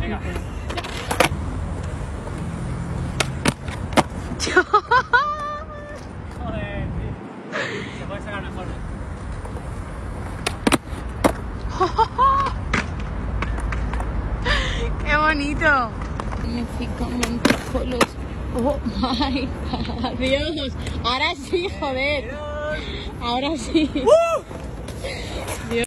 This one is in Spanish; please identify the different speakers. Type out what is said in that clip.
Speaker 1: Venga. Joder, se puede sacar mejor. ¡Qué bonito! Fican los... Oh my god. Dios. Ahora sí, joder. Ahora sí. Dios.